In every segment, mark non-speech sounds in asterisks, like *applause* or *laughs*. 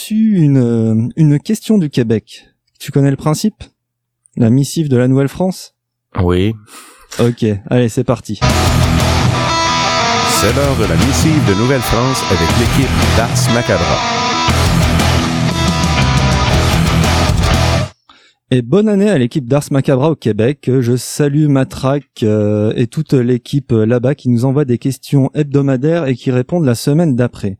reçu une, une question du Québec. Tu connais le principe? La missive de la Nouvelle-France? Oui. Ok, allez, c'est parti. C'est l'heure de la missive de Nouvelle-France avec l'équipe d'Ars Macabra. Et bonne année à l'équipe d'Ars Macabra au Québec. Je salue Matraque euh, et toute l'équipe euh, là-bas qui nous envoie des questions hebdomadaires et qui répondent la semaine d'après.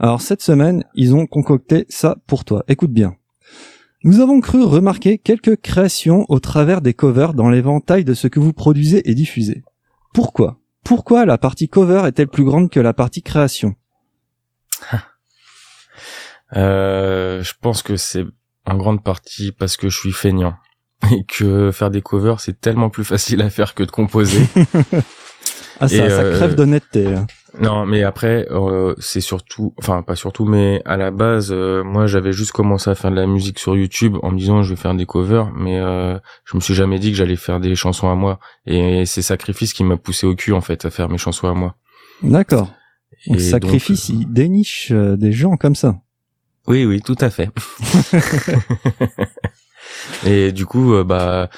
Alors cette semaine, ils ont concocté ça pour toi. Écoute bien. Nous avons cru remarquer quelques créations au travers des covers dans l'éventail de ce que vous produisez et diffusez. Pourquoi? Pourquoi la partie cover est-elle plus grande que la partie création? Euh, Je pense que c'est en grande partie parce que je suis feignant *laughs* et que faire des covers c'est tellement plus facile à faire que de composer. *laughs* ah ça, ça euh, crève d'honnêteté. Non, mais après euh, c'est surtout, enfin pas surtout, mais à la base, euh, moi j'avais juste commencé à faire de la musique sur YouTube en me disant je vais faire des covers, mais je me suis jamais dit que j'allais faire des chansons à moi. Et c'est sacrifice qui m'a poussé au cul en fait à faire mes chansons à moi. D'accord. Et sacrifice, il déniche des gens comme ça. Oui, oui, tout à fait. *laughs* Et du coup, euh, bah,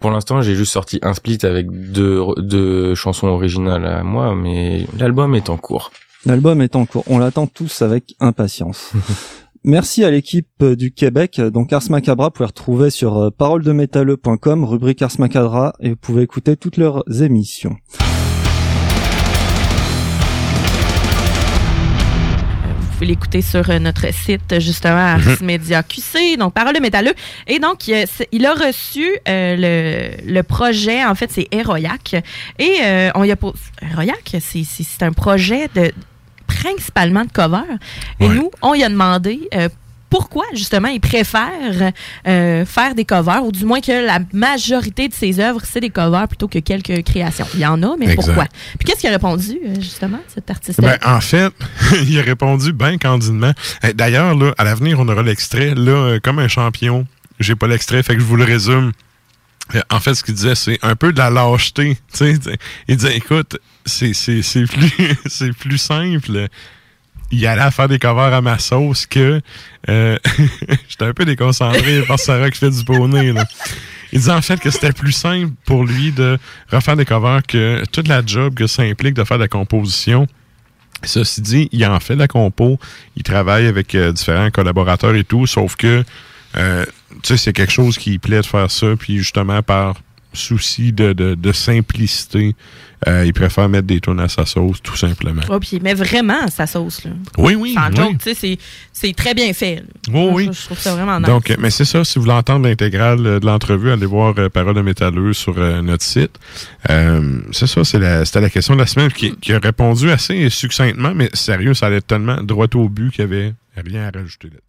pour l'instant, j'ai juste sorti un split avec deux, deux chansons originales à moi, mais l'album est en cours. L'album est en cours. On l'attend tous avec impatience. *laughs* Merci à l'équipe du Québec. Donc Ars Macabra, vous pouvez retrouver sur euh, paroledemétalleux.com, rubrique Ars Macabra, et vous pouvez écouter toutes leurs émissions. Pouvez l'écouter sur euh, notre site, justement, Ars mhm. Media QC, donc Parole de métalleux. Et donc, il a reçu euh, le, le, projet, en fait, c'est Héroyac. Et euh, on y a pour Héroyac, c'est un projet de principalement de cover. Et nous, on y a demandé pourquoi justement il préfère euh, faire des covers, ou du moins que la majorité de ses œuvres, c'est des covers plutôt que quelques créations. Il y en a, mais pourquoi? Puis qu'est-ce qu'il a répondu, euh, justement, cet artiste ben, En fait, *laughs* il a répondu bien candidement. D'ailleurs, là, à l'avenir, on aura l'extrait, là, euh, comme un champion. J'ai pas l'extrait, fait que je vous le résume. En fait, ce qu'il disait, c'est un peu de la lâcheté. *laughs* Il disait, écoute, c'est plus, *laughs* plus simple il allait faire des covers à ma sauce que euh, *laughs* j'étais un peu déconcentré par Sarah qui fait du bonnet. Là. Il disait en fait que c'était plus simple pour lui de refaire des covers que toute la job que ça implique de faire de la composition. Ceci dit, il en fait de la compo, il travaille avec euh, différents collaborateurs et tout, sauf que euh, tu sais, c'est quelque chose qui plaît de faire ça, puis justement par souci de, de, de simplicité, euh, il préfère mettre des tonnes à sa sauce, tout simplement. Oh, puis il met vraiment à sa sauce. Là. Oui, oui. Sans oui. c'est très bien fait. Oh, oui. Je, trouve ça vraiment nice. Donc, mais c'est ça, si vous voulez entendre l'intégrale de l'entrevue, allez voir euh, Parole de métalleux sur euh, notre site. Euh, c'est ça, c'était la, la question de la semaine qui, qui, a répondu assez succinctement, mais sérieux, ça allait tellement droit au but qu'il n'y avait rien à rajouter là